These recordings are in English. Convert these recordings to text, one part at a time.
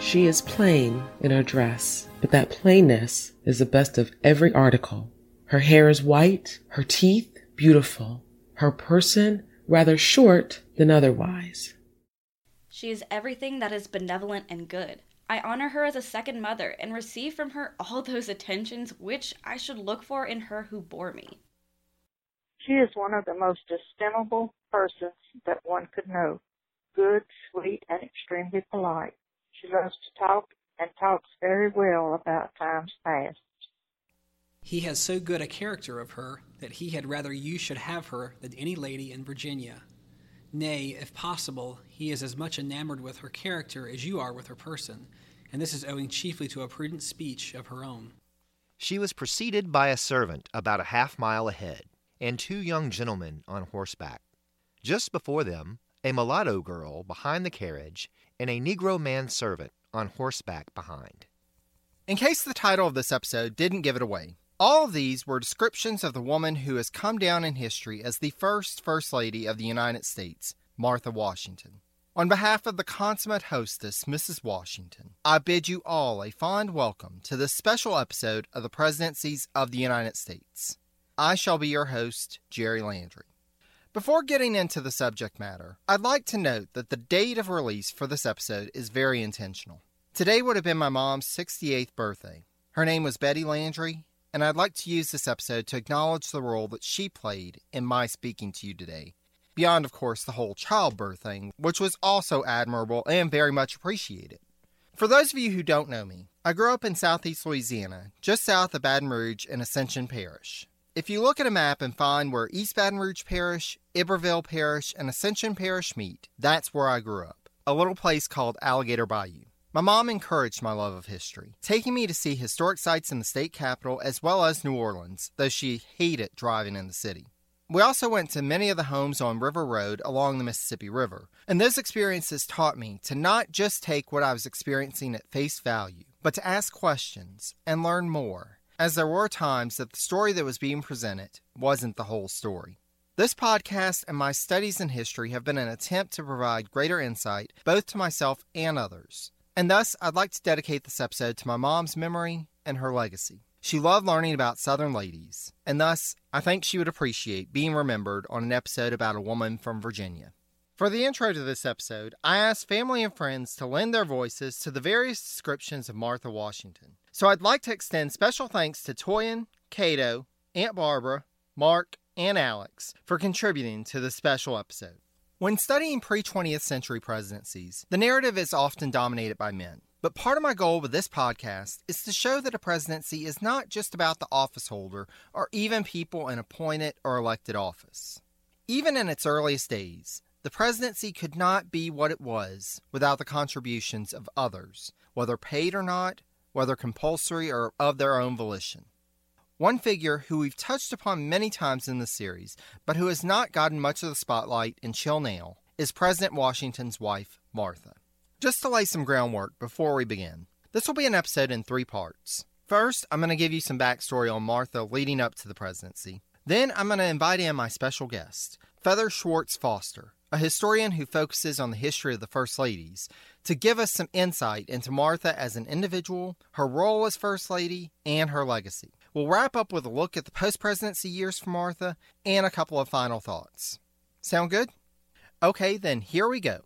She is plain in her dress, but that plainness is the best of every article. Her hair is white, her teeth beautiful, her person rather short than otherwise. She is everything that is benevolent and good. I honor her as a second mother and receive from her all those attentions which I should look for in her who bore me. She is one of the most estimable persons that one could know. Good, sweet, and extremely polite. She loves to talk and talks very well about times past. He has so good a character of her that he had rather you should have her than any lady in Virginia. Nay, if possible, he is as much enamored with her character as you are with her person, and this is owing chiefly to a prudent speech of her own. She was preceded by a servant about a half mile ahead, and two young gentlemen on horseback. Just before them, a mulatto girl behind the carriage, and a Negro manservant on horseback behind. In case the title of this episode didn't give it away, all these were descriptions of the woman who has come down in history as the first First Lady of the United States, Martha Washington. On behalf of the consummate hostess, Mrs. Washington, I bid you all a fond welcome to this special episode of the Presidencies of the United States. I shall be your host, Jerry Landry. Before getting into the subject matter, I'd like to note that the date of release for this episode is very intentional. Today would have been my mom's 68th birthday. Her name was Betty Landry, and I'd like to use this episode to acknowledge the role that she played in my speaking to you today. Beyond, of course, the whole childbirth thing, which was also admirable and very much appreciated. For those of you who don't know me, I grew up in southeast Louisiana, just south of Baton Rouge in Ascension Parish. If you look at a map and find where East Baton Rouge Parish, Iberville Parish, and Ascension Parish meet, that's where I grew up, a little place called Alligator Bayou. My mom encouraged my love of history, taking me to see historic sites in the state capital as well as New Orleans, though she hated driving in the city. We also went to many of the homes on River Road along the Mississippi River, and those experiences taught me to not just take what I was experiencing at face value, but to ask questions and learn more as there were times that the story that was being presented wasn't the whole story. This podcast and my studies in history have been an attempt to provide greater insight both to myself and others. And thus, I'd like to dedicate this episode to my mom's memory and her legacy. She loved learning about Southern ladies, and thus, I think she would appreciate being remembered on an episode about a woman from Virginia. For the intro to this episode, I asked family and friends to lend their voices to the various descriptions of Martha Washington. So I'd like to extend special thanks to Toyin, Cato, Aunt Barbara, Mark, and Alex for contributing to this special episode. When studying pre 20th century presidencies, the narrative is often dominated by men. But part of my goal with this podcast is to show that a presidency is not just about the office holder or even people in appointed or elected office. Even in its earliest days, the presidency could not be what it was without the contributions of others, whether paid or not, whether compulsory or of their own volition. One figure who we've touched upon many times in the series, but who has not gotten much of the spotlight until now, is President Washington's wife, Martha. Just to lay some groundwork before we begin, this will be an episode in three parts. First, I'm going to give you some backstory on Martha leading up to the presidency. Then, I'm going to invite in my special guest, Feather Schwartz Foster, a historian who focuses on the history of the First Ladies, to give us some insight into Martha as an individual, her role as First Lady, and her legacy. We'll wrap up with a look at the post presidency years for Martha and a couple of final thoughts. Sound good? Okay, then here we go.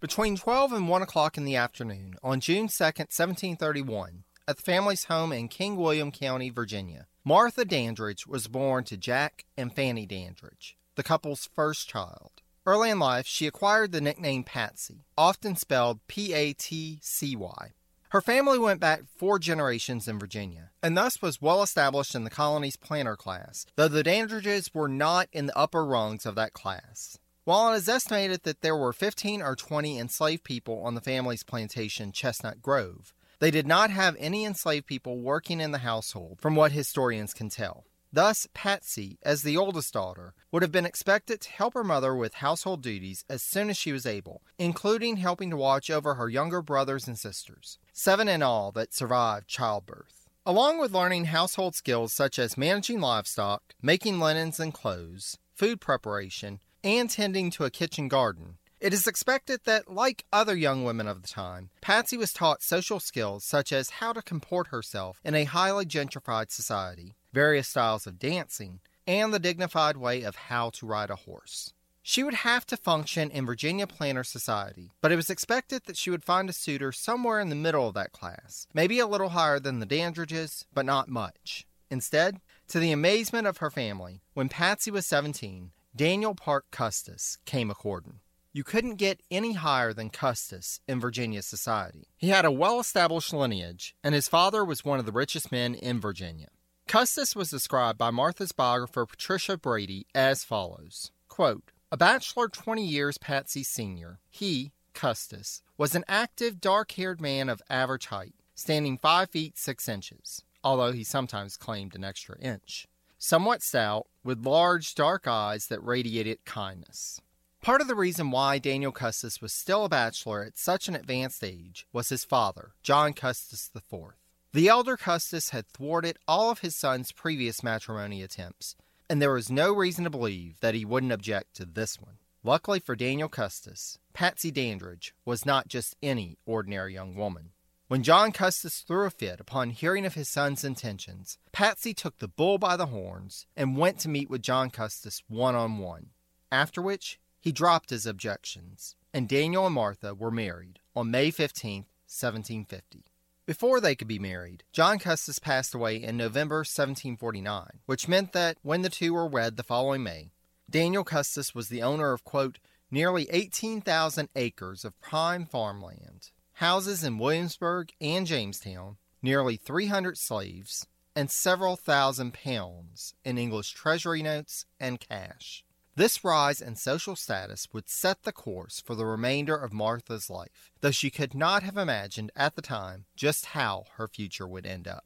Between 12 and 1 o'clock in the afternoon on June 2, 1731, at the family's home in King William County, Virginia, Martha Dandridge was born to Jack and Fanny Dandridge the couple's first child. Early in life, she acquired the nickname Patsy, often spelled P A T C Y. Her family went back four generations in Virginia, and thus was well established in the colony's planter class, though the Dandridges were not in the upper rungs of that class. While it is estimated that there were 15 or 20 enslaved people on the family's plantation, Chestnut Grove, they did not have any enslaved people working in the household, from what historians can tell. Thus, Patsy, as the oldest daughter, would have been expected to help her mother with household duties as soon as she was able, including helping to watch over her younger brothers and sisters, seven in all that survived childbirth. Along with learning household skills such as managing livestock, making linens and clothes, food preparation, and tending to a kitchen garden, it is expected that, like other young women of the time, Patsy was taught social skills such as how to comport herself in a highly gentrified society, various styles of dancing, and the dignified way of how to ride a horse. She would have to function in Virginia planter society, but it was expected that she would find a suitor somewhere in the middle of that class, maybe a little higher than the Dandridges, but not much. Instead, to the amazement of her family, when Patsy was 17, Daniel Parke Custis came a courting. You couldn't get any higher than Custis in Virginia society. He had a well established lineage, and his father was one of the richest men in Virginia. Custis was described by Martha's biographer Patricia Brady as follows quote, A bachelor 20 years Patsy's senior, he, Custis, was an active, dark haired man of average height, standing 5 feet 6 inches, although he sometimes claimed an extra inch. Somewhat stout, with large, dark eyes that radiated kindness. Part of the reason why Daniel Custis was still a bachelor at such an advanced age was his father, John Custis IV. The elder Custis had thwarted all of his son's previous matrimony attempts, and there was no reason to believe that he wouldn't object to this one. Luckily for Daniel Custis, Patsy Dandridge was not just any ordinary young woman. When John Custis threw a fit upon hearing of his son's intentions, Patsy took the bull by the horns and went to meet with John Custis one on one. After which, he dropped his objections, and Daniel and Martha were married on May 15, 1750. Before they could be married, John Custis passed away in November 1749, which meant that when the two were wed the following May, Daniel Custis was the owner of, quote, nearly 18,000 acres of prime farmland, houses in Williamsburg and Jamestown, nearly 300 slaves, and several thousand pounds in English treasury notes and cash. This rise in social status would set the course for the remainder of Martha's life, though she could not have imagined at the time just how her future would end up.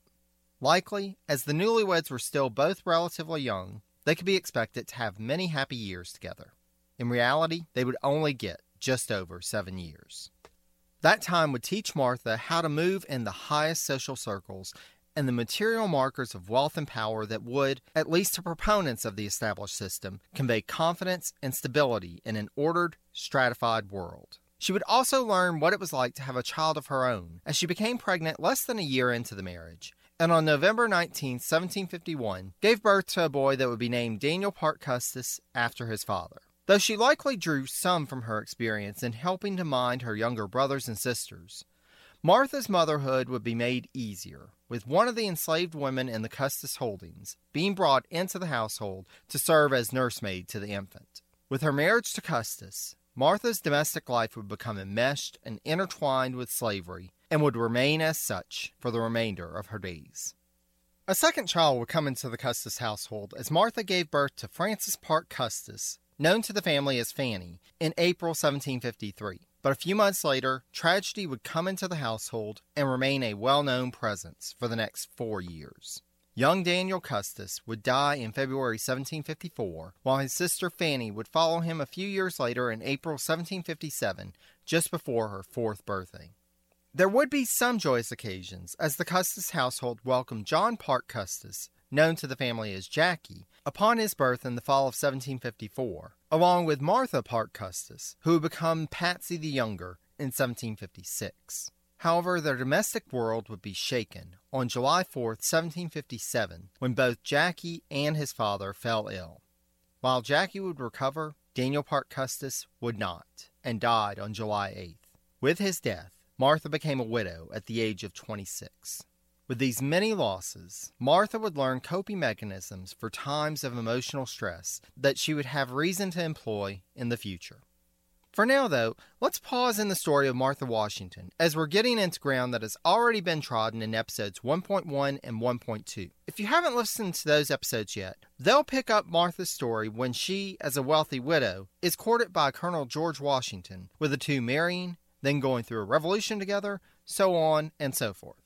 Likely, as the newlyweds were still both relatively young, they could be expected to have many happy years together. In reality, they would only get just over seven years. That time would teach Martha how to move in the highest social circles and the material markers of wealth and power that would, at least to proponents of the established system, convey confidence and stability in an ordered, stratified world. She would also learn what it was like to have a child of her own, as she became pregnant less than a year into the marriage, and on November 19, 1751, gave birth to a boy that would be named Daniel Parke Custis after his father. Though she likely drew some from her experience in helping to mind her younger brothers and sisters, Martha's motherhood would be made easier, with one of the enslaved women in the Custis holdings being brought into the household to serve as nursemaid to the infant. With her marriage to Custis, Martha's domestic life would become enmeshed and intertwined with slavery and would remain as such for the remainder of her days. A second child would come into the Custis household as Martha gave birth to Frances Parke Custis, known to the family as Fanny, in April 1753. But a few months later, tragedy would come into the household and remain a well known presence for the next four years. Young Daniel Custis would die in February 1754, while his sister Fanny would follow him a few years later in April 1757, just before her fourth birthday. There would be some joyous occasions as the Custis household welcomed John Parke Custis, known to the family as Jackie, upon his birth in the fall of 1754, along with Martha Parke Custis, who would become Patsy the Younger in 1756. However, their domestic world would be shaken on July 4, 1757, when both Jackie and his father fell ill. While Jackie would recover, Daniel Parke Custis would not, and died on July 8th. With his death, Martha became a widow at the age of 26. With these many losses, Martha would learn coping mechanisms for times of emotional stress that she would have reason to employ in the future. For now, though, let's pause in the story of Martha Washington as we're getting into ground that has already been trodden in episodes 1.1 and 1.2. If you haven't listened to those episodes yet, they'll pick up Martha's story when she, as a wealthy widow, is courted by Colonel George Washington, with the two marrying, then going through a revolution together, so on and so forth.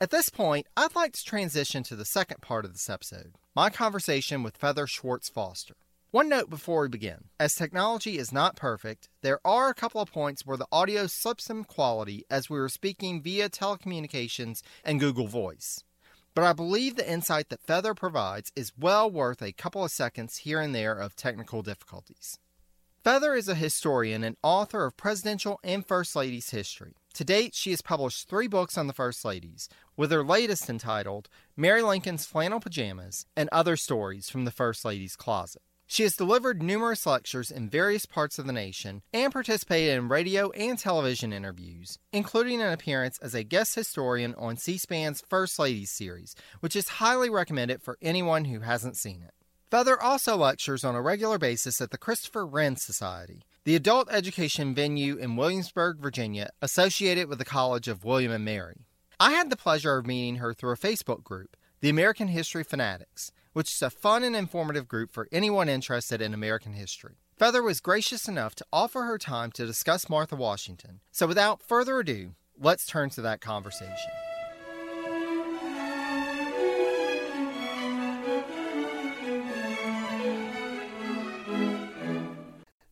At this point, I'd like to transition to the second part of this episode my conversation with Feather Schwartz Foster. One note before we begin as technology is not perfect, there are a couple of points where the audio slips some quality as we were speaking via telecommunications and Google Voice. But I believe the insight that Feather provides is well worth a couple of seconds here and there of technical difficulties. Feather is a historian and author of presidential and First Ladies history. To date, she has published three books on the First Ladies, with her latest entitled Mary Lincoln's Flannel Pajamas and Other Stories from the First Lady's Closet. She has delivered numerous lectures in various parts of the nation and participated in radio and television interviews, including an appearance as a guest historian on C SPAN's First Ladies series, which is highly recommended for anyone who hasn't seen it. Feather also lectures on a regular basis at the Christopher Wren Society, the adult education venue in Williamsburg, Virginia, associated with the College of William and Mary. I had the pleasure of meeting her through a Facebook group, the American History Fanatics, which is a fun and informative group for anyone interested in American history. Feather was gracious enough to offer her time to discuss Martha Washington. So without further ado, let's turn to that conversation.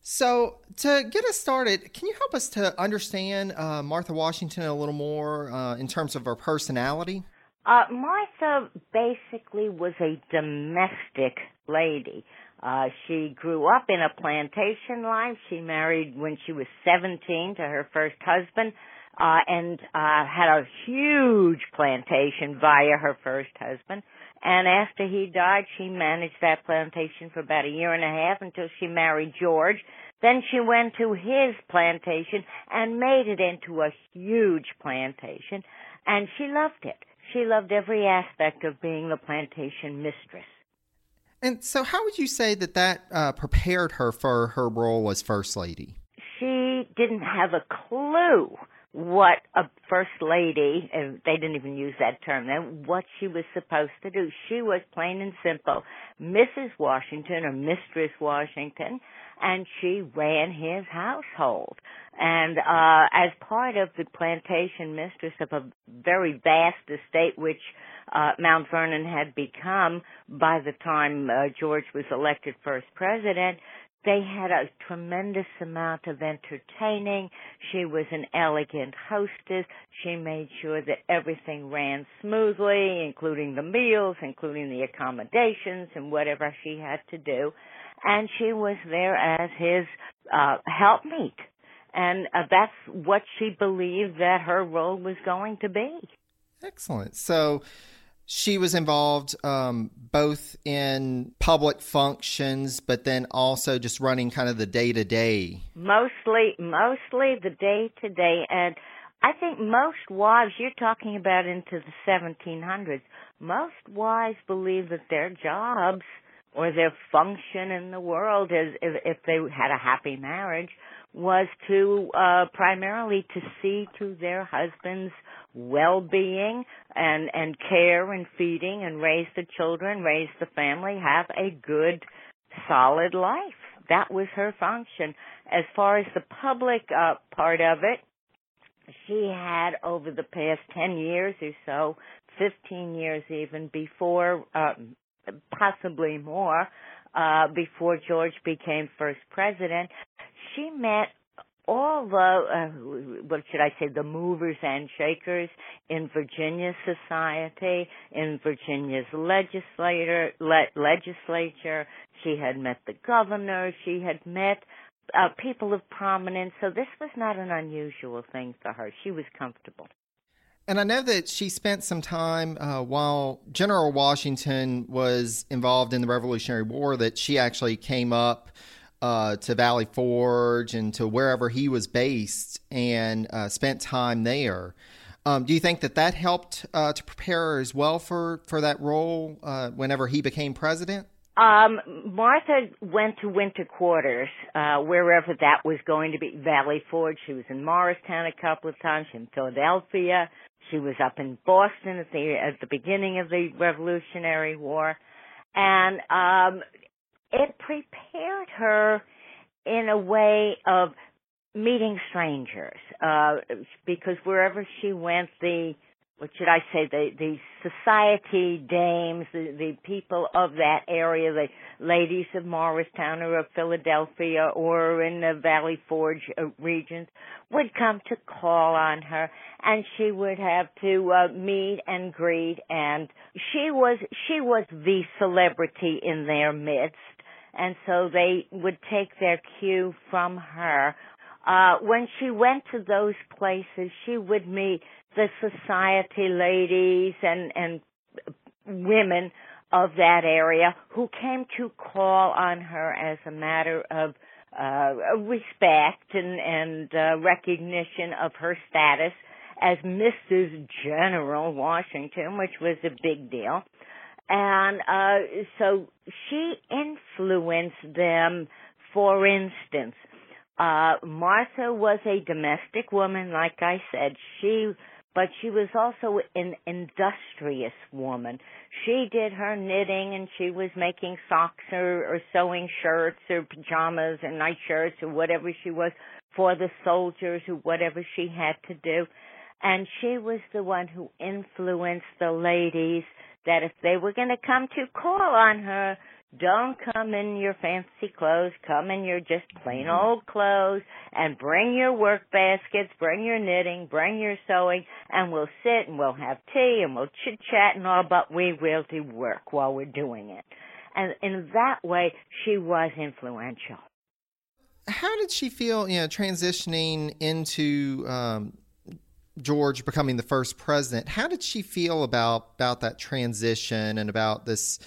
So, to get us started, can you help us to understand uh, Martha Washington a little more uh, in terms of her personality? Uh, Martha basically was a domestic lady. Uh, she grew up in a plantation life. She married when she was 17 to her first husband, uh, and, uh, had a huge plantation via her first husband. And after he died, she managed that plantation for about a year and a half until she married George. Then she went to his plantation and made it into a huge plantation, and she loved it. She loved every aspect of being the plantation mistress. And so, how would you say that that uh, prepared her for her role as First Lady? She didn't have a clue what a first lady, and they didn't even use that term then, what she was supposed to do. She was plain and simple Mrs. Washington or Mistress Washington, and she ran his household. And uh as part of the plantation mistress of a very vast estate which uh Mount Vernon had become by the time uh, George was elected first president, they had a tremendous amount of entertaining. She was an elegant hostess. She made sure that everything ran smoothly, including the meals, including the accommodations and whatever she had to do. And she was there as his uh, helpmeet. And uh, that's what she believed that her role was going to be. Excellent. So, she was involved um, both in public functions, but then also just running kind of the day to day. Mostly, mostly the day to day, and I think most wives. You're talking about into the 1700s. Most wives believe that their jobs or their function in the world, is if, if they had a happy marriage, was to uh, primarily to see to their husband's well-being and and care and feeding and raise the children, raise the family, have a good solid life. That was her function. As far as the public uh, part of it, she had over the past 10 years or so, 15 years even before, uh, possibly more, uh, before George became first president, she met all the, uh, what should I say, the movers and shakers in Virginia society, in Virginia's legislator, le- legislature. She had met the governor. She had met uh, people of prominence. So this was not an unusual thing for her. She was comfortable. And I know that she spent some time uh, while General Washington was involved in the Revolutionary War, that she actually came up uh, to Valley Forge and to wherever he was based and uh, spent time there. Um, do you think that that helped uh, to prepare as well for, for that role uh, whenever he became president? Um, Martha went to winter quarters, uh, wherever that was going to be. Valley Forge. She was in Morristown a couple of times, in Philadelphia. She was up in Boston at the at the beginning of the Revolutionary War, and um, it prepared her in a way of meeting strangers uh, because wherever she went, the what should I say, the, the society dames, the, the people of that area, the ladies of Morristown or of Philadelphia or in the Valley Forge uh, regions would come to call on her and she would have to uh, meet and greet and she was, she was the celebrity in their midst and so they would take their cue from her. Uh, when she went to those places, she would meet the society ladies and and women of that area who came to call on her as a matter of uh, respect and and uh, recognition of her status as Mrs. General Washington, which was a big deal. And uh, so she influenced them. For instance, uh, Martha was a domestic woman, like I said. She but she was also an industrious woman. She did her knitting and she was making socks or, or sewing shirts or pajamas and night shirts or whatever she was for the soldiers or whatever she had to do. And she was the one who influenced the ladies that if they were going to come to call on her, don't come in your fancy clothes. Come in your just plain mm-hmm. old clothes and bring your work baskets, bring your knitting, bring your sewing, and we'll sit and we'll have tea and we'll chit chat and all, but we will do work while we're doing it. And in that way, she was influential. How did she feel, you know, transitioning into um, George becoming the first president? How did she feel about about that transition and about this?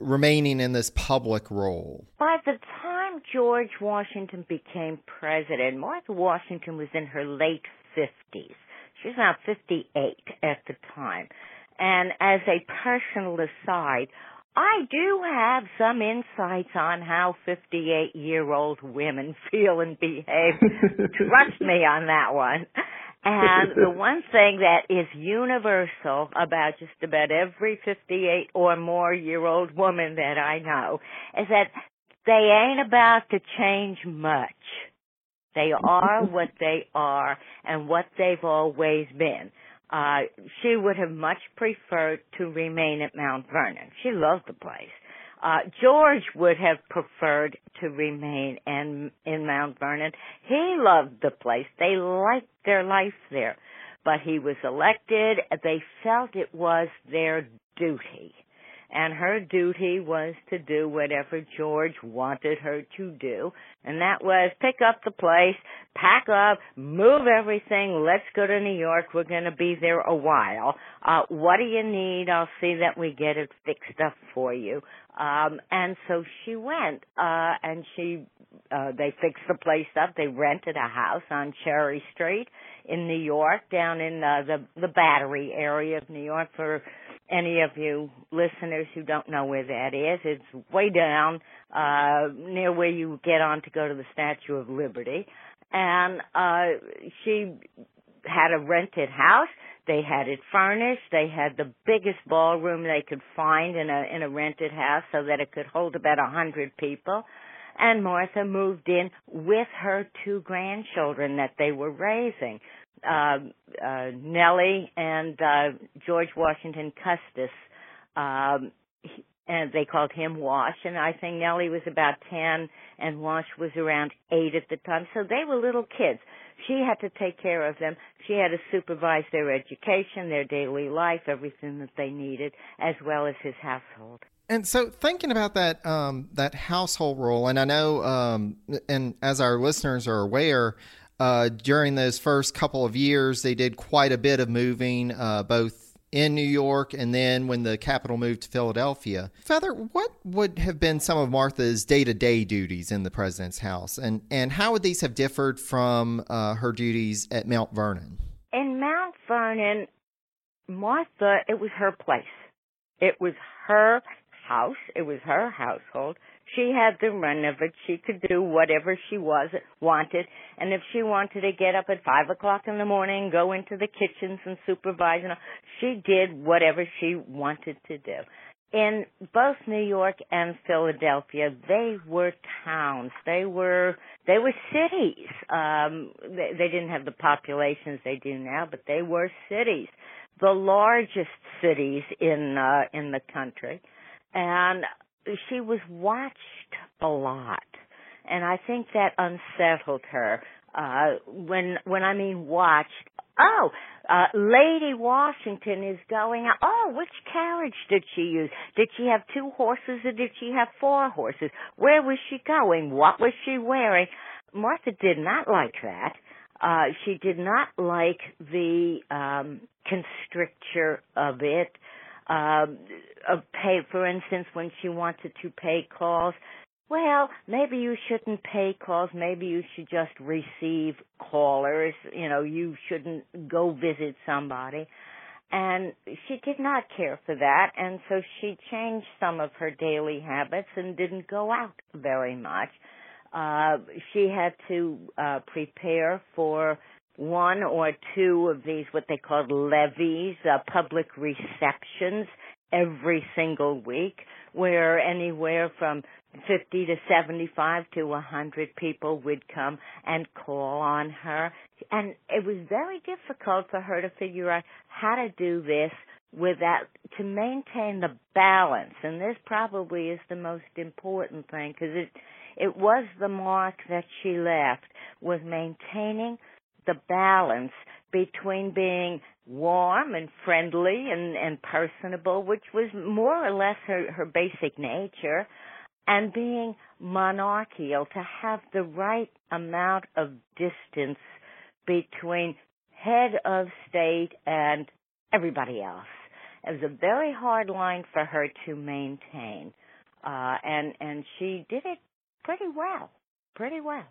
remaining in this public role? By the time George Washington became president, Martha Washington was in her late 50s. She was about 58 at the time. And as a personal aside, I do have some insights on how 58 year old women feel and behave. Trust me on that one. And the one thing that is universal about just about every 58 or more year old woman that I know is that they ain't about to change much. They are what they are and what they've always been. Uh, she would have much preferred to remain at Mount Vernon. She loved the place. Uh, George would have preferred to remain in, in Mount Vernon. He loved the place. They liked their life there. But he was elected. They felt it was their duty and her duty was to do whatever George wanted her to do, and that was pick up the place, pack up, move everything, let's go to New York, we're going to be there a while. Uh, what do you need? I'll see that we get it fixed up for you. Um, and so she went, uh, and she, uh, they fixed the place up, they rented a house on Cherry Street in New York, down in, uh, the, the Battery area of New York for any of you listeners who don't know where that is, it's way down uh near where you get on to go to the Statue of Liberty. And uh she had a rented house. They had it furnished. They had the biggest ballroom they could find in a in a rented house so that it could hold about a hundred people. And Martha moved in with her two grandchildren that they were raising. Uh, uh, Nellie and uh, George Washington Custis. Um, he, and they called him Wash, and I think Nellie was about 10 and Wash was around 8 at the time. So they were little kids. She had to take care of them. She had to supervise their education, their daily life, everything that they needed, as well as his household. And so, thinking about that um, that household role, and I know, um, and as our listeners are aware, uh, during those first couple of years, they did quite a bit of moving, uh, both in New York and then when the capital moved to Philadelphia. Feather, what would have been some of Martha's day to day duties in the president's house, and and how would these have differed from uh, her duties at Mount Vernon? In Mount Vernon, Martha, it was her place. It was her house. It was her household. She had the run of it. She could do whatever she was wanted. And if she wanted to get up at five o'clock in the morning, go into the kitchens and supervise, and all, she did whatever she wanted to do. In both New York and Philadelphia, they were towns. They were they were cities. Um, they, they didn't have the populations they do now, but they were cities, the largest cities in uh, in the country and she was watched a lot and i think that unsettled her. Uh when when i mean watched oh uh lady washington is going out. Oh which carriage did she use? Did she have two horses or did she have four horses? Where was she going? What was she wearing? Martha did not like that. Uh she did not like the um constricture of it um, of pay, for instance, when she wanted to pay calls. Well, maybe you shouldn't pay calls. Maybe you should just receive callers. You know, you shouldn't go visit somebody. And she did not care for that, and so she changed some of her daily habits and didn't go out very much. Uh, she had to uh, prepare for one or two of these, what they called levees, uh, public receptions every single week, where anywhere from 50 to 75 to 100 people would come and call on her. And it was very difficult for her to figure out how to do this without, to maintain the balance. And this probably is the most important thing because it, it was the mark that she left, was maintaining the balance between being warm and friendly and, and personable, which was more or less her, her basic nature, and being monarchical, to have the right amount of distance between head of state and everybody else. It was a very hard line for her to maintain, uh, and and she did it pretty well, pretty well.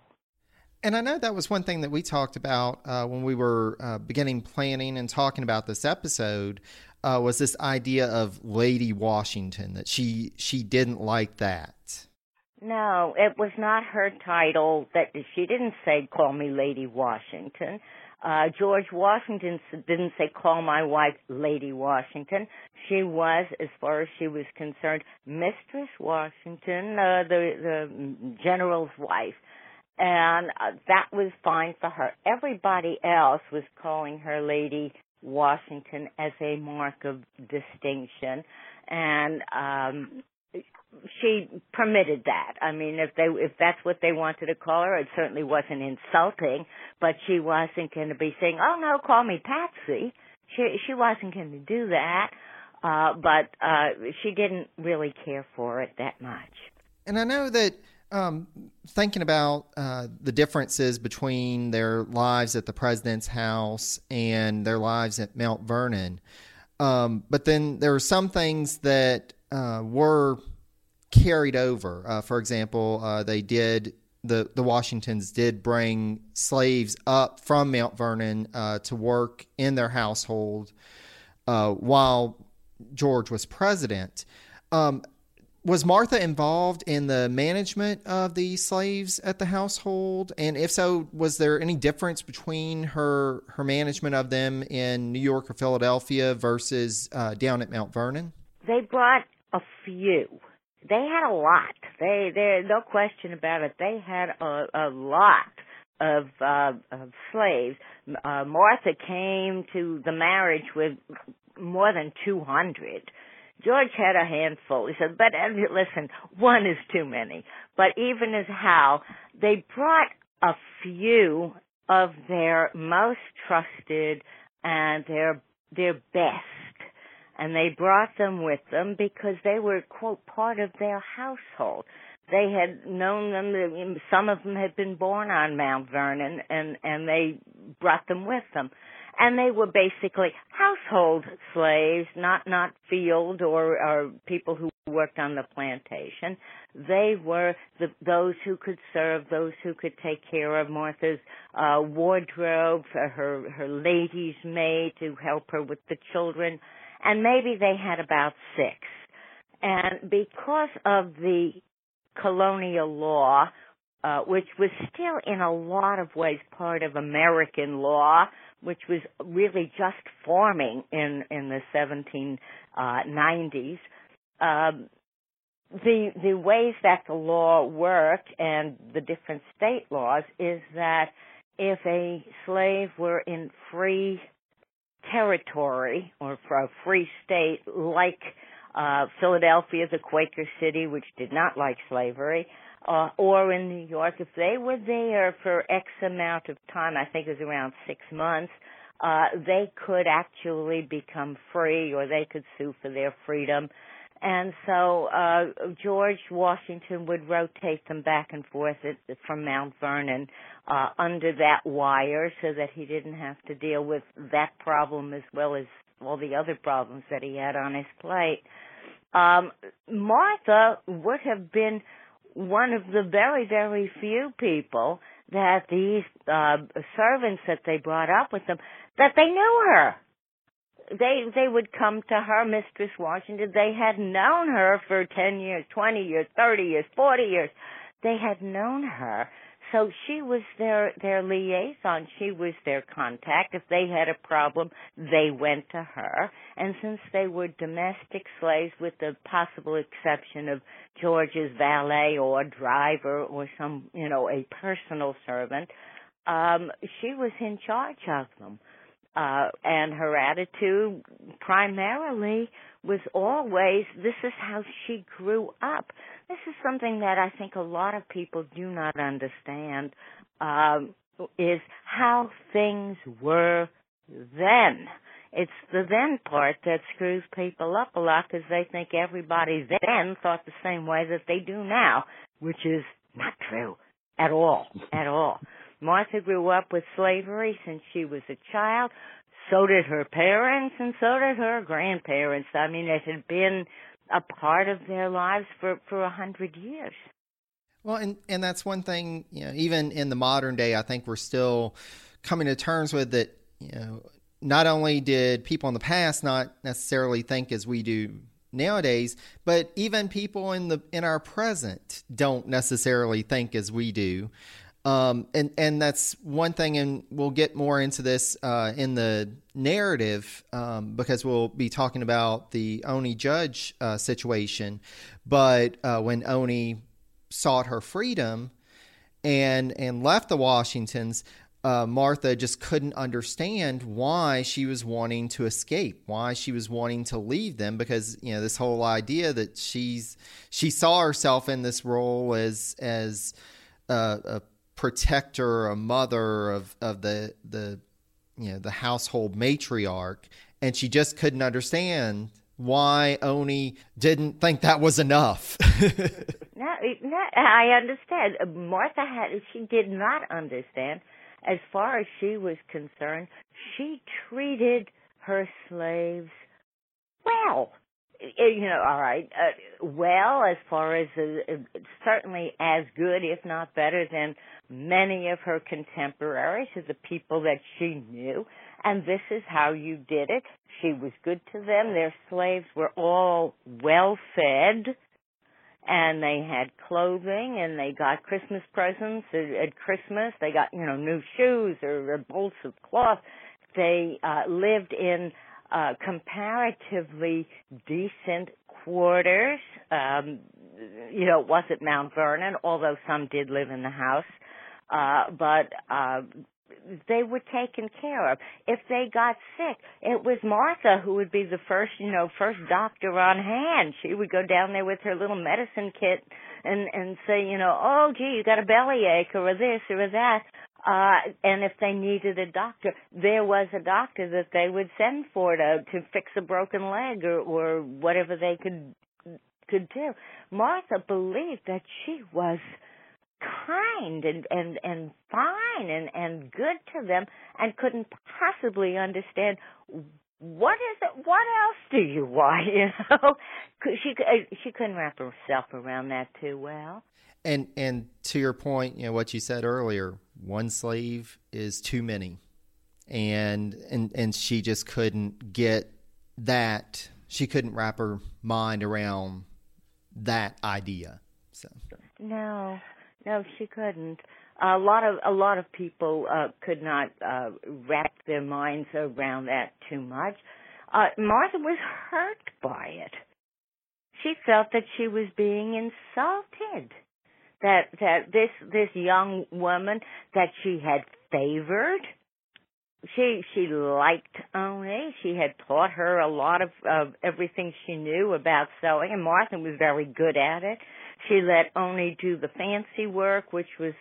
And I know that was one thing that we talked about uh, when we were uh, beginning planning and talking about this episode. Uh, was this idea of Lady Washington that she she didn't like that? No, it was not her title. That she didn't say "Call me Lady Washington." Uh, George Washington didn't say "Call my wife Lady Washington." She was, as far as she was concerned, Mistress Washington, uh, the the general's wife and uh, that was fine for her. Everybody else was calling her Lady Washington as a mark of distinction, and um, she permitted that. I mean, if they if that's what they wanted to call her, it certainly wasn't insulting, but she wasn't going to be saying, "Oh no, call me Patsy." She she wasn't going to do that, uh, but uh, she didn't really care for it that much. And I know that um, thinking about uh, the differences between their lives at the president's house and their lives at Mount Vernon. Um, but then there are some things that uh, were carried over. Uh, for example, uh, they did the the Washingtons did bring slaves up from Mount Vernon uh, to work in their household uh, while George was president. Um, was Martha involved in the management of the slaves at the household? And if so, was there any difference between her her management of them in New York or Philadelphia versus uh, down at Mount Vernon? They brought a few. They had a lot. They there no question about it. They had a, a lot of uh, of slaves, uh, Martha came to the marriage with more than 200. George had a handful. He said, but uh, listen, one is too many. But even as how, they brought a few of their most trusted and their, their best. And they brought them with them because they were, quote, part of their household. They had known them, some of them had been born on Mount Vernon and, and they brought them with them and they were basically household slaves, not not field or, or people who worked on the plantation. They were the, those who could serve, those who could take care of Martha's uh, wardrobe, her her lady's maid to help her with the children, and maybe they had about six. And because of the colonial law, uh, which was still in a lot of ways part of American law, which was really just forming in in the 1790s. Um, the the ways that the law worked and the different state laws is that if a slave were in free territory or for a free state like uh, Philadelphia, the Quaker city, which did not like slavery, uh, or in New York, if they were there for X amount of time, I think it was around six months, uh, they could actually become free or they could sue for their freedom. And so uh, George Washington would rotate them back and forth at, from Mount Vernon uh, under that wire so that he didn't have to deal with that problem as well as all the other problems that he had on his plate. Um, Martha would have been one of the very, very few people that these uh, servants that they brought up with them that they knew her. They they would come to her, Mistress Washington. They had known her for ten years, twenty years, thirty years, forty years. They had known her, so she was their their liaison. She was their contact. If they had a problem, they went to her. And since they were domestic slaves, with the possible exception of George's valet or driver or some, you know, a personal servant, um, she was in charge of them. Uh, and her attitude primarily was always, this is how she grew up. This is something that I think a lot of people do not understand, um, is how things were then. It's the then part that screws people up a lot because they think everybody then thought the same way that they do now, which is not true at all, at all. Martha grew up with slavery since she was a child. So did her parents and so did her grandparents. I mean, it had been a part of their lives for for a hundred years. Well, and and that's one thing. You know, even in the modern day, I think we're still coming to terms with that. You know, not only did people in the past not necessarily think as we do nowadays, but even people in the in our present don't necessarily think as we do. Um, and and that's one thing, and we'll get more into this uh, in the narrative um, because we'll be talking about the Oni Judge uh, situation. But uh, when Oni sought her freedom and and left the Washingtons, uh, Martha just couldn't understand why she was wanting to escape, why she was wanting to leave them, because you know this whole idea that she's she saw herself in this role as as uh, a protector, a mother of of the the you know the household matriarch, and she just couldn't understand why Oni didn't think that was enough. no, no, I understand. Martha had she did not understand. As far as she was concerned, she treated her slaves well. Uh, you know, all right, uh, well, as far as uh, certainly as good, if not better, than many of her contemporaries, the people that she knew. And this is how you did it. She was good to them. Their slaves were all well fed, and they had clothing, and they got Christmas presents at, Christmas. They got you know new shoes or, or bolts of cloth. They uh, lived in uh, comparatively decent quarters. Um, you know, it wasn't Mount Vernon, although some did live in the house. Uh, but uh, they were taken care of. If they got sick, it was Martha who would be the first, you know, first doctor on hand. She would go down there with her little medicine kit and and say, you know, oh gee, you got a bellyache or this or that. Uh, and if they needed a doctor, there was a doctor that they would send for to to fix a broken leg or or whatever they could could do. Martha believed that she was kind and and and fine and and good to them and couldn't possibly understand what is it what else do you want you know she uh, she couldn't wrap herself around that too well and and to your point you know what you said earlier one slave is too many and and and she just couldn't get that she couldn't wrap her mind around that idea so no no, she couldn't. A lot of a lot of people uh, could not uh, wrap their minds around that too much. Uh, Martha was hurt by it. She felt that she was being insulted. That that this this young woman that she had favored, she she liked Oni. She had taught her a lot of of everything she knew about sewing, and Martha was very good at it. She let Oni do the fancy work, which was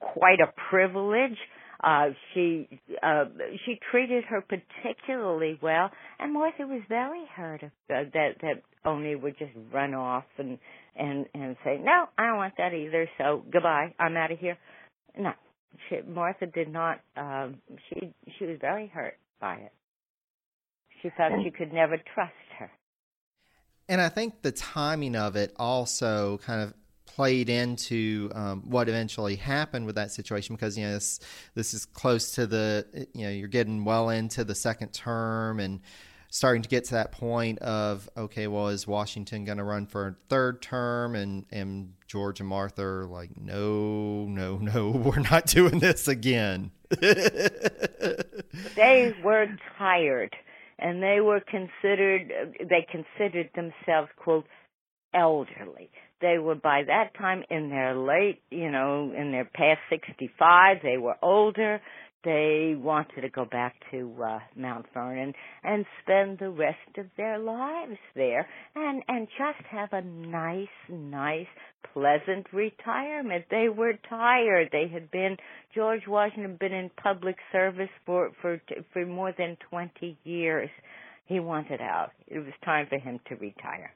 quite a privilege. Uh, she uh, she treated her particularly well, and Martha was very hurt uh, that that Oni would just run off and and and say, "No, I don't want that either. So goodbye, I'm out of here." No, she, Martha did not. Um, she she was very hurt by it. She felt she could never trust her and I think the timing of it also kind of played into um, what eventually happened with that situation because you know this this is close to the you know you're getting well into the second term and starting to get to that point of okay well is Washington going to run for a third term? And and George and Martha are like no no no we're not doing this again. They were tired and they were considered they considered themselves quote elderly. They were by that time in their late you know in their past 65 they were older they wanted to go back to uh, Mount Vernon and spend the rest of their lives there and and just have a nice nice pleasant retirement. They were tired. They had been George Washington had been in public service for for for more than 20 years. He wanted out. It was time for him to retire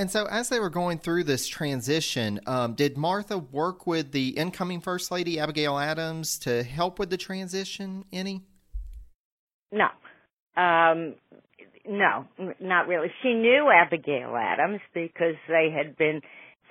and so, as they were going through this transition, um, did Martha work with the incoming First Lady, Abigail Adams, to help with the transition any? No. Um, no, not really. She knew Abigail Adams because they had been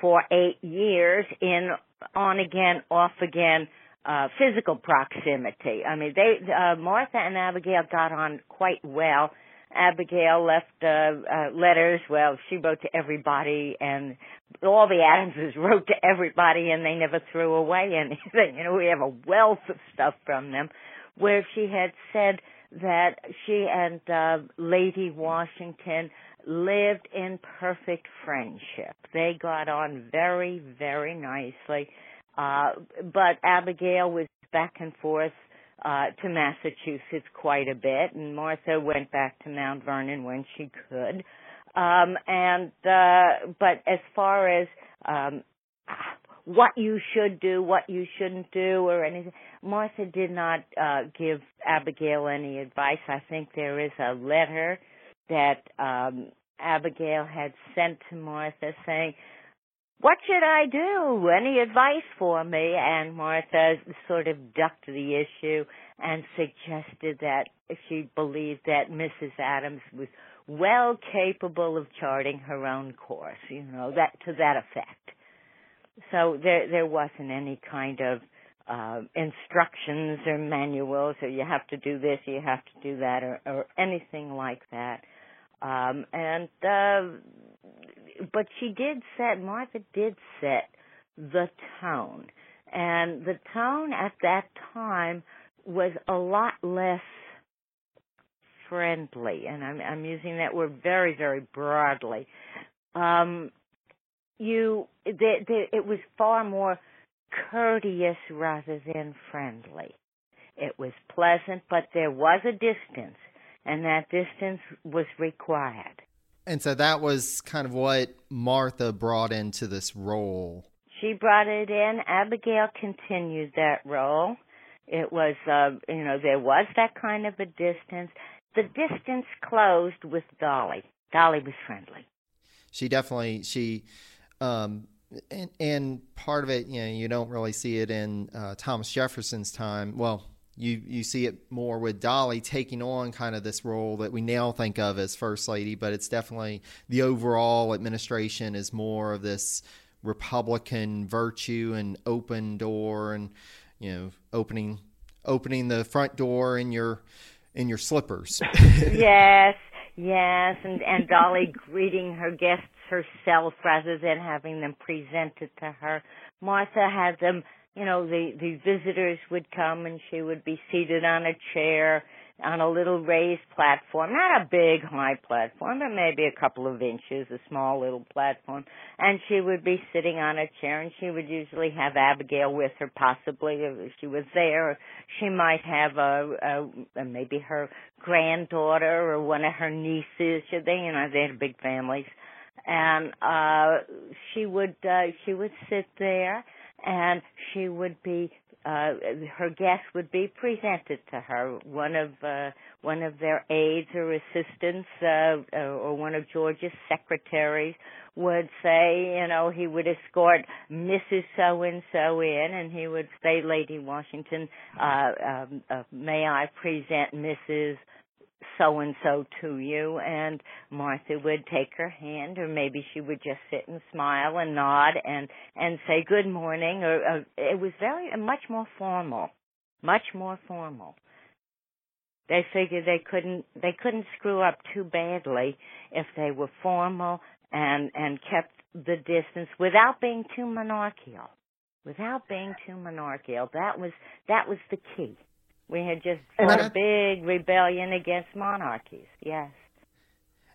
for eight years in on again, off again uh, physical proximity. I mean, they uh, Martha and Abigail got on quite well Abigail left uh, uh, letters. Well, she wrote to everybody, and all the Adamses wrote to everybody, and they never threw away anything. You know, we have a wealth of stuff from them, where she had said that she and uh, Lady Washington lived in perfect friendship. They got on very, very nicely. Uh, but Abigail was back and forth uh, to Massachusetts quite a bit, and Martha went back to Mount Vernon when she could. Um, and uh, but as far as um, what you should do, what you shouldn't do, or anything, Martha did not uh, give Abigail any advice. I think there is a letter that um, Abigail had sent to Martha saying, what should I do? Any advice for me? And Martha sort of ducked the issue and suggested that she believed that Mrs. Adams was well capable of charting her own course, you know, that to that effect. So there there wasn't any kind of uh, instructions or manuals or you have to do this, you have to do that, or, or anything like that. Um, and uh, but she did set Martha did set the tone, and the tone at that time was a lot less friendly, and I'm, I'm using that word very very broadly. Um, you, it was far more courteous rather than friendly. It was pleasant, but there was a distance, and that distance was required. And so that was kind of what Martha brought into this role. She brought it in. Abigail continued that role. It was, uh, you know, there was that kind of a distance. The distance closed with Dolly. Dolly was friendly. She definitely she, um, and and part of it, you know, you don't really see it in uh, Thomas Jefferson's time. Well, you you see it more with Dolly taking on kind of this role that we now think of as first lady, but it's definitely the overall administration is more of this Republican virtue and open door and you know opening opening the front door in your in your slippers. yes, yes, and and Dolly greeting her guests herself rather than having them presented to her. Martha had them, you know, the the visitors would come and she would be seated on a chair on a little raised platform, not a big high platform, but maybe a couple of inches, a small little platform. And she would be sitting on a chair and she would usually have Abigail with her, possibly if she was there. She might have a, a, maybe her granddaughter or one of her nieces. They, you know, they had big families. And, uh, she would, uh, she would sit there and she would be uh, her guest would be presented to her. One of uh, one of their aides or assistants, uh, or one of George's secretaries, would say, you know, he would escort Mrs. So and So in, and he would say, Lady Washington, uh, um, uh, may I present Mrs so and so to you and Martha would take her hand or maybe she would just sit and smile and nod and and say good morning or, it was very uh, much more formal much more formal. They figured they couldn't they couldn't screw up too badly if they were formal and and kept the distance without being too monarchical without being too monarchical. That was that was the key we had just fought a big rebellion against monarchies. Yes.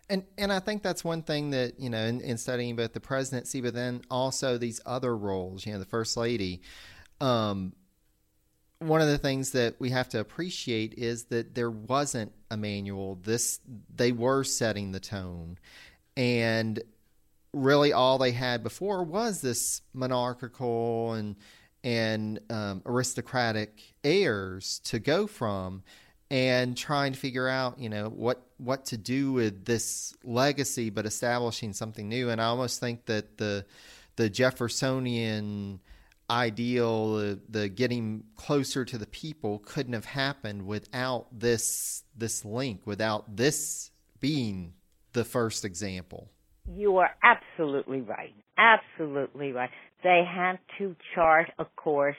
And and I think that's one thing that you know in, in, studying both the presidency, but then also these other roles. You know, the first lady. Um, one of the things that we have to appreciate is that there wasn't a manual. This they were setting the tone, and really all they had before was this monarchical and and um, aristocratic heirs to go from and trying to figure out you know what what to do with this legacy but establishing something new. And i almost think that the the jeffersonian ideal the, the getting closer to the people couldn't have happened without this this link without this being the first example. You are absolutely right. Absolutely right they had to chart a course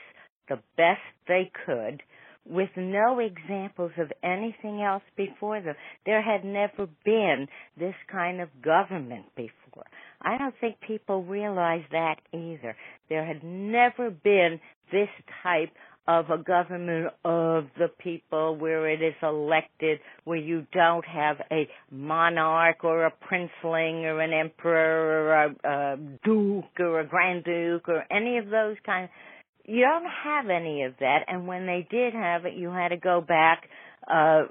the best they could with no examples of anything else before them. There had never been this kind of government before. I don't think people realize that either. There had never been this type of a government of the people where it is elected, where you don't have a monarch or a princeling or an emperor or a, a duke or a grand duke or any of those kinds. You don't have any of that, and when they did have it, you had to go back uh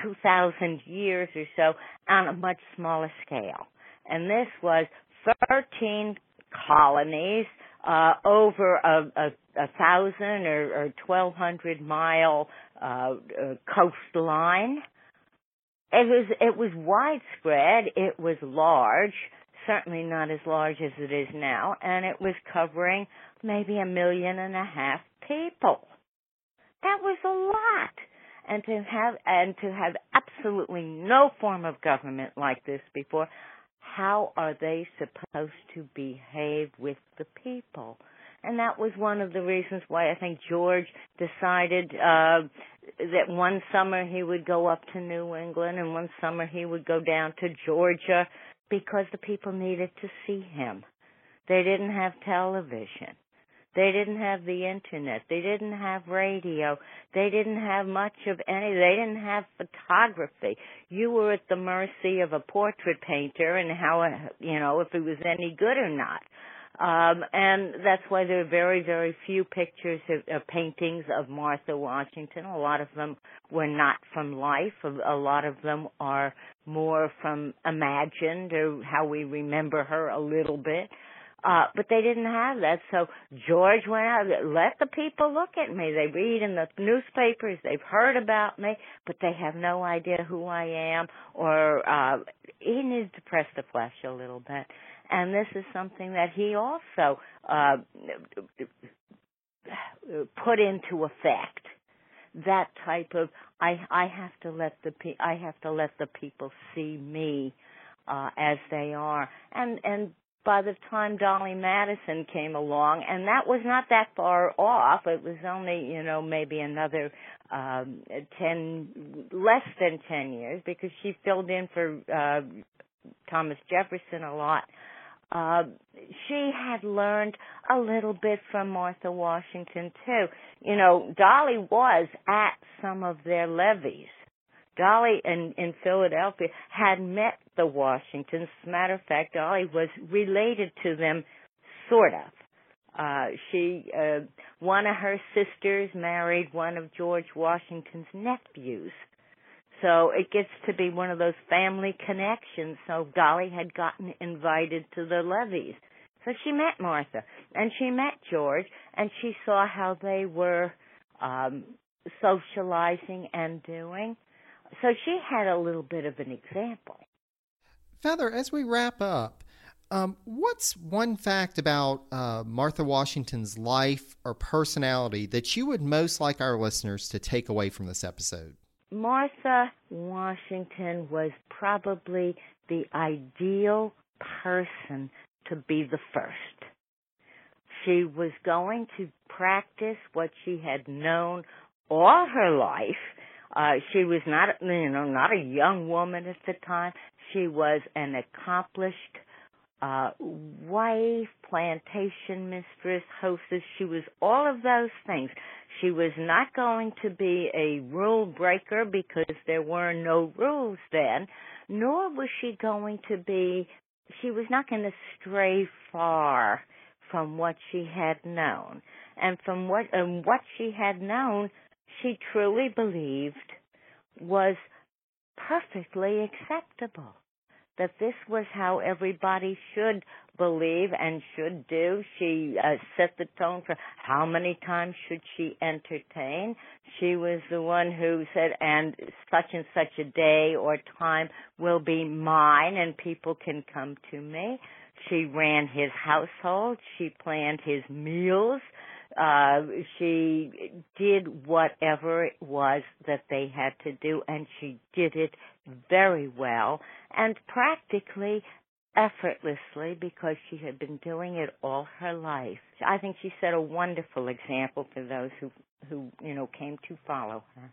2000 years or so on a much smaller scale. And this was 13 colonies uh, over a, a, a thousand or, or twelve hundred mile uh, uh, coastline. It was it was widespread. It was large, certainly not as large as it is now, and it was covering maybe a million and a half people. That was a lot. And to have and to have absolutely no form of government like this before, how are they supposed to behave with the people? And that was one of the reasons why I think George decided uh, that one summer he would go up to New England and one summer he would go down to Georgia because the people needed to see him. They didn't have television. They didn't have the internet. They didn't have radio. They didn't have much of any. They didn't have photography. You were at the mercy of a portrait painter and how, you know, if it was any good or not. Um, and that's why there are very, very few pictures of, of paintings of Martha Washington. A lot of them were not from life. A, a lot of them are more from imagined or how we remember her a little bit. Uh, but they didn't have that. So George went out, let the people look at me. They read in the newspapers, they've heard about me, but they have no idea who I am or, uh, he needs to press the flesh a little bit. And this is something that he also, uh, put into effect. That type of, I, I have to let the, pe- I have to let the people see me, uh, as they are. And, and by the time Dolly Madison came along, and that was not that far off. It was only, you know, maybe another um, ten, less than ten years, because she filled in for uh, Thomas Jefferson a lot. Uh, she had learned a little bit from Martha Washington too. You know, Dolly was at some of their levees Dolly in, in Philadelphia had met the Washingtons. As a matter of fact, Dolly was related to them, sort of. Uh, she, uh, one of her sisters married one of George Washington's nephews. So it gets to be one of those family connections. So Dolly had gotten invited to the levees. So she met Martha and she met George and she saw how they were um socializing and doing. So she had a little bit of an example. Feather, as we wrap up, um, what's one fact about uh, Martha Washington's life or personality that you would most like our listeners to take away from this episode? Martha Washington was probably the ideal person to be the first. She was going to practice what she had known all her life uh, she was not, you know, not a young woman at the time. She was an accomplished uh, wife, plantation mistress, hostess. She was all of those things. She was not going to be a rule breaker because there were no rules then, nor was she going to be, she was not going to stray far from what she had known. And from what, and what she had known, she truly believed was perfectly acceptable. That this was how everybody should believe and should do. She uh, set the tone for how many times should she entertain. She was the one who said, and such and such a day or time will be mine and people can come to me. She ran his household. She planned his meals. Uh, she did whatever it was that they had to do and she did it very well and practically effortlessly because she had been doing it all her life. I think she set a wonderful example for those who who you know came to follow her.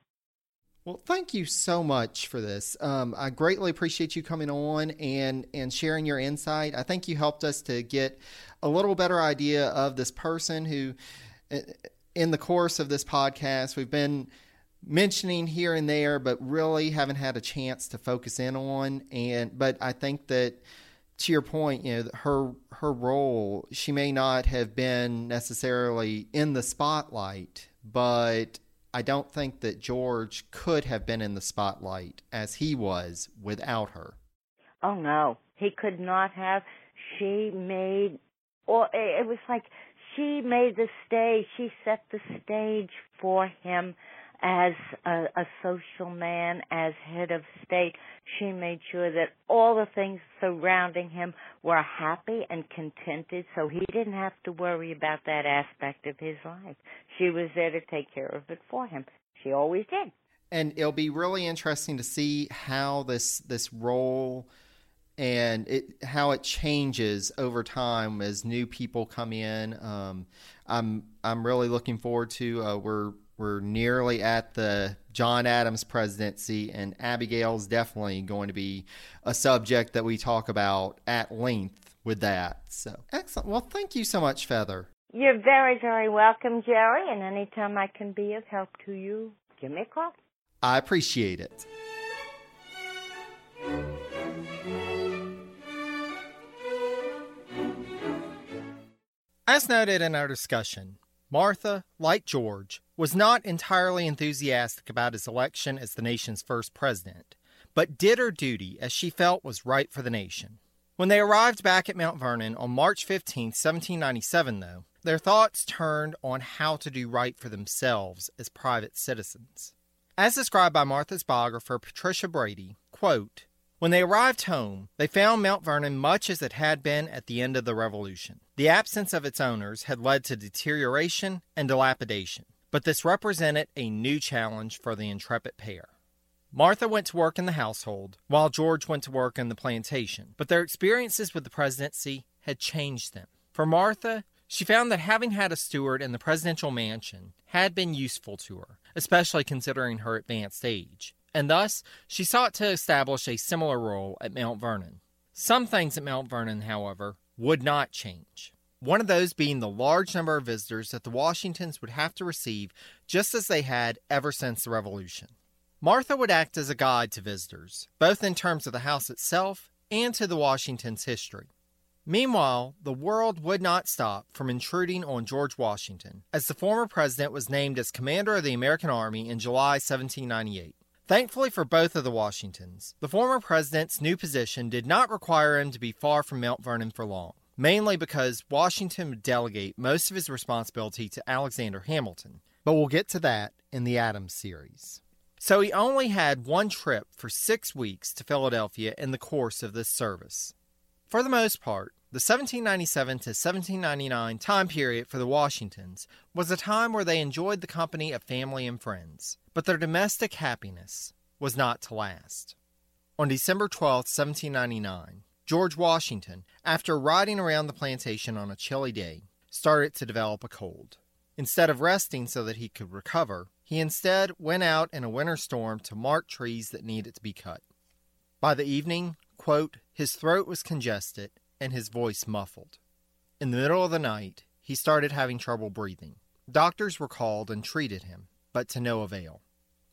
Well, thank you so much for this. Um, I greatly appreciate you coming on and and sharing your insight. I think you helped us to get a little better idea of this person who in the course of this podcast, we've been mentioning here and there, but really haven't had a chance to focus in on. And but I think that to your point, you know, her her role, she may not have been necessarily in the spotlight, but I don't think that George could have been in the spotlight as he was without her. Oh no, he could not have. She made, or it was like she made the stage, she set the stage for him as a, a social man, as head of state. She made sure that all the things surrounding him were happy and contented, so he didn't have to worry about that aspect of his life. She was there to take care of it for him. She always did. And it'll be really interesting to see how this this role and it how it changes over time as new people come in. Um, I'm I'm really looking forward to. Uh, we're we're nearly at the John Adams presidency, and Abigail's definitely going to be a subject that we talk about at length with that. So excellent. Well, thank you so much, Feather. You're very very welcome, Jerry. And anytime I can be of help to you, give me a call. I appreciate it. As noted in our discussion, Martha, like George, was not entirely enthusiastic about his election as the nation's first president, but did her duty as she felt was right for the nation. When they arrived back at Mount Vernon on March 15, 1797, though, their thoughts turned on how to do right for themselves as private citizens. As described by Martha's biographer Patricia Brady, quote, when they arrived home, they found Mount Vernon much as it had been at the end of the Revolution. The absence of its owners had led to deterioration and dilapidation, but this represented a new challenge for the intrepid pair. Martha went to work in the household, while George went to work in the plantation, but their experiences with the presidency had changed them. For Martha, she found that having had a steward in the presidential mansion had been useful to her, especially considering her advanced age, and thus she sought to establish a similar role at Mount Vernon. Some things at Mount Vernon, however, would not change. One of those being the large number of visitors that the Washingtons would have to receive just as they had ever since the Revolution. Martha would act as a guide to visitors, both in terms of the house itself and to the Washingtons' history. Meanwhile, the world would not stop from intruding on George Washington, as the former president was named as commander of the American Army in July 1798. Thankfully for both of the Washingtons, the former president's new position did not require him to be far from Mount Vernon for long, mainly because Washington would delegate most of his responsibility to Alexander Hamilton, but we'll get to that in the Adams series. So he only had one trip for six weeks to Philadelphia in the course of this service. For the most part, the 1797 to 1799 time period for the Washingtons was a time where they enjoyed the company of family and friends, but their domestic happiness was not to last. On December 12, 1799, George Washington, after riding around the plantation on a chilly day, started to develop a cold. Instead of resting so that he could recover, he instead went out in a winter storm to mark trees that needed to be cut. By the evening, quote, his throat was congested and his voice muffled. In the middle of the night, he started having trouble breathing. Doctors were called and treated him, but to no avail.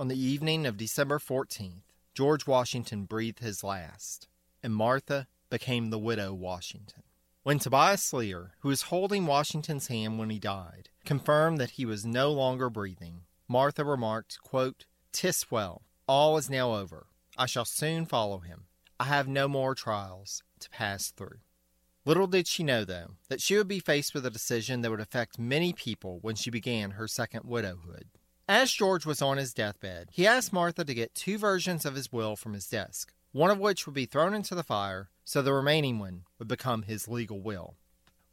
On the evening of December 14th, George Washington breathed his last, and Martha became the widow Washington. When Tobias Lear, who was holding Washington's hand when he died, confirmed that he was no longer breathing, Martha remarked, quote, Tis well, all is now over. I shall soon follow him. I have no more trials to pass through. Little did she know, though, that she would be faced with a decision that would affect many people when she began her second widowhood. As George was on his deathbed, he asked Martha to get two versions of his will from his desk, one of which would be thrown into the fire, so the remaining one would become his legal will.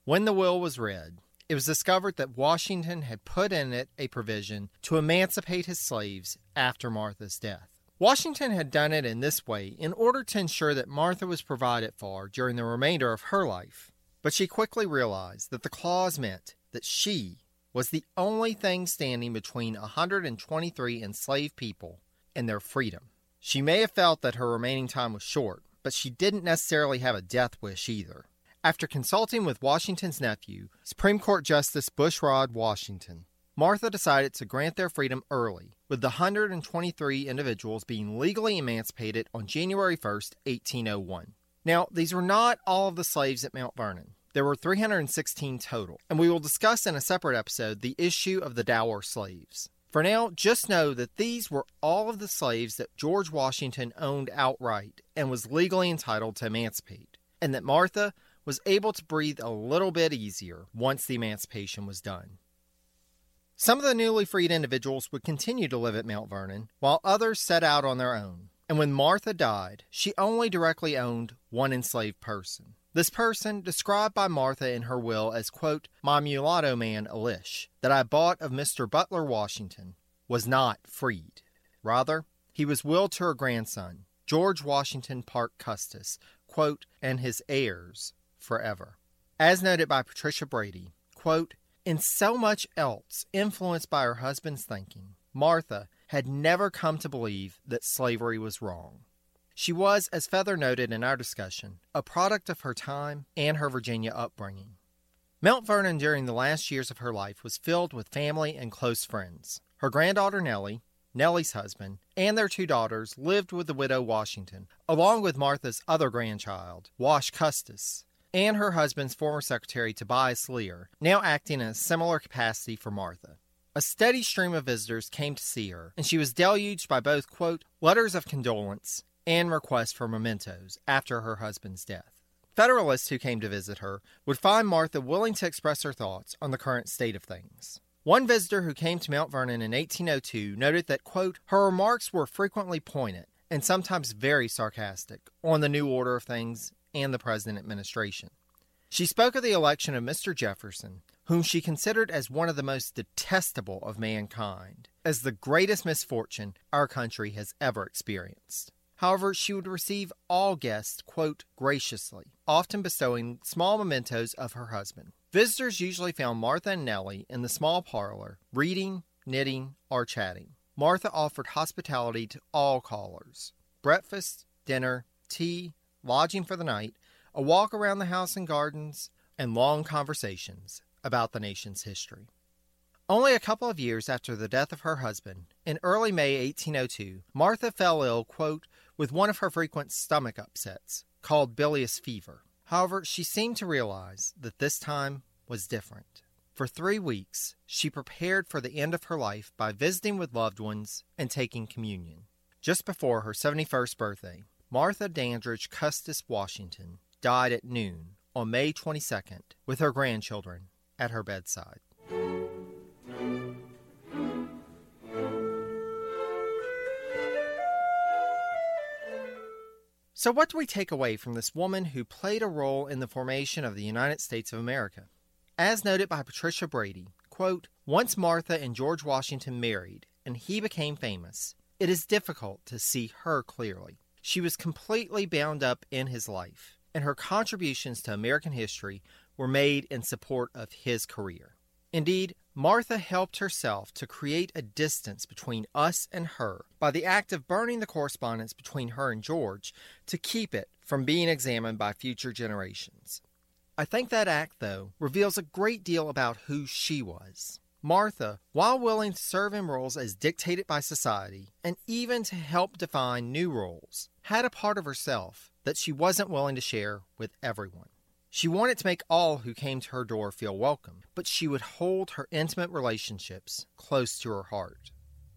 When the will was read, it was discovered that Washington had put in it a provision to emancipate his slaves after Martha's death. Washington had done it in this way in order to ensure that Martha was provided for during the remainder of her life. But she quickly realized that the clause meant that she was the only thing standing between 123 enslaved people and their freedom. She may have felt that her remaining time was short, but she didn't necessarily have a death wish either. After consulting with Washington's nephew, Supreme Court Justice Bushrod Washington, Martha decided to grant their freedom early, with the 123 individuals being legally emancipated on January 1, 1801. Now, these were not all of the slaves at Mount Vernon. There were 316 total, and we will discuss in a separate episode the issue of the dower slaves. For now, just know that these were all of the slaves that George Washington owned outright and was legally entitled to emancipate, and that Martha was able to breathe a little bit easier once the emancipation was done. Some of the newly freed individuals would continue to live at Mount Vernon, while others set out on their own. And when Martha died, she only directly owned one enslaved person. This person, described by Martha in her will as, quote, my mulatto man Elish, that I bought of Mr. Butler Washington, was not freed. Rather, he was willed to her grandson, George Washington Parke Custis, quote, and his heirs, forever. As noted by Patricia Brady, quote, in so much else influenced by her husband's thinking, Martha had never come to believe that slavery was wrong. She was, as Feather noted in our discussion, a product of her time and her Virginia upbringing. Mount Vernon during the last years of her life was filled with family and close friends. Her granddaughter Nellie, Nellie's husband, and their two daughters lived with the widow Washington, along with Martha's other grandchild, Wash Custis, and her husband's former secretary Tobias Lear, now acting in a similar capacity for Martha. A steady stream of visitors came to see her, and she was deluged by both, quote, letters of condolence and requests for mementos after her husband's death. Federalists who came to visit her would find Martha willing to express her thoughts on the current state of things. One visitor who came to Mount Vernon in 1802 noted that, quote, her remarks were frequently pointed and sometimes very sarcastic on the new order of things and the present administration. She spoke of the election of Mr. Jefferson, whom she considered as one of the most detestable of mankind, as the greatest misfortune our country has ever experienced. However, she would receive all guests, quote, graciously, often bestowing small mementos of her husband. Visitors usually found Martha and Nellie in the small parlor, reading, knitting, or chatting. Martha offered hospitality to all callers breakfast, dinner, tea, lodging for the night, a walk around the house and gardens, and long conversations about the nation's history. Only a couple of years after the death of her husband, in early May 1802, Martha fell ill, quote, with one of her frequent stomach upsets, called bilious fever. However, she seemed to realize that this time was different. For three weeks, she prepared for the end of her life by visiting with loved ones and taking communion. Just before her 71st birthday, Martha Dandridge Custis Washington died at noon on May 22nd with her grandchildren at her bedside. So, what do we take away from this woman who played a role in the formation of the United States of America? As noted by Patricia Brady, quote, Once Martha and George Washington married and he became famous, it is difficult to see her clearly. She was completely bound up in his life, and her contributions to American history were made in support of his career. Indeed, Martha helped herself to create a distance between us and her by the act of burning the correspondence between her and George to keep it from being examined by future generations. I think that act, though, reveals a great deal about who she was. Martha, while willing to serve in roles as dictated by society, and even to help define new roles, had a part of herself that she wasn't willing to share with everyone. She wanted to make all who came to her door feel welcome, but she would hold her intimate relationships close to her heart.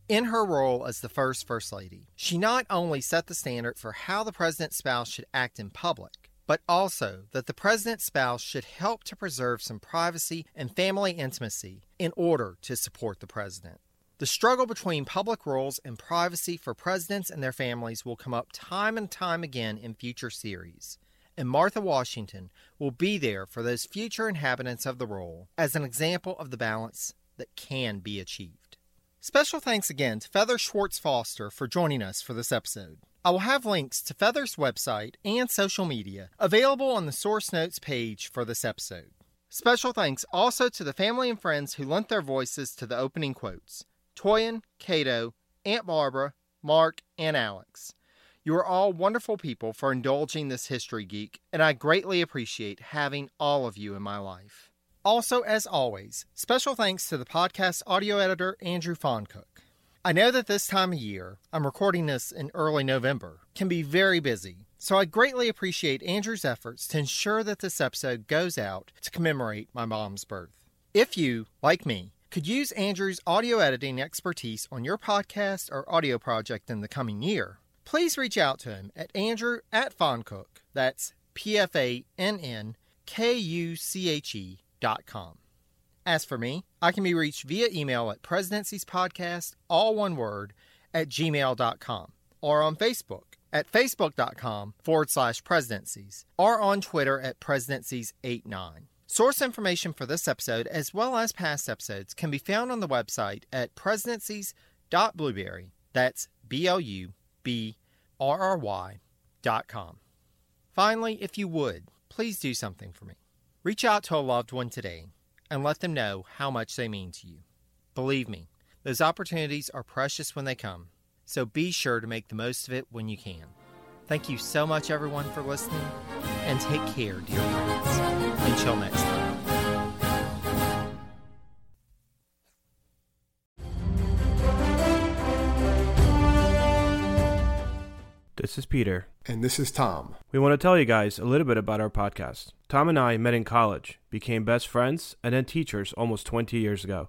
In her role as the first First Lady, she not only set the standard for how the President's spouse should act in public, but also that the President's spouse should help to preserve some privacy and family intimacy in order to support the President. The struggle between public roles and privacy for presidents and their families will come up time and time again in future series and Martha Washington will be there for those future inhabitants of the role as an example of the balance that can be achieved. Special thanks again to Feather Schwartz Foster for joining us for this episode. I will have links to Feather's website and social media available on the source notes page for this episode. Special thanks also to the family and friends who lent their voices to the opening quotes Toyin, Cato, Aunt Barbara, Mark, and Alex. You are all wonderful people for indulging this history geek, and I greatly appreciate having all of you in my life. Also, as always, special thanks to the podcast audio editor Andrew Pfannkuche. I know that this time of year, I'm recording this in early November, can be very busy, so I greatly appreciate Andrew's efforts to ensure that this episode goes out to commemorate my mom's birth. If you, like me, could use Andrew's audio editing expertise on your podcast or audio project in the coming year, please reach out to him at Andrew at Pfannkuche. That's P F A N N K U C H E dot com. As for me, I can be reached via email at Presidencies Podcast, all one word, at gmail.com, or on Facebook at facebook.com forward slash presidencies, or on Twitter at presidencies89. Source information for this episode, as well as past episodes, can be found on the website at presidencies.blubrry. That's B L U B R R Y dot com. Finally, if you would, please do something for me. Reach out to a loved one today and let them know how much they mean to you. Believe me, those opportunities are precious when they come, so be sure to make the most of it when you can. Thank you so much, everyone, for listening, and take care, dear friends. Until next time. This is Peter. And this is Tom. We want to tell you guys a little bit about our podcast. Tom and I met in college, became best friends, and then teachers almost 20 years ago.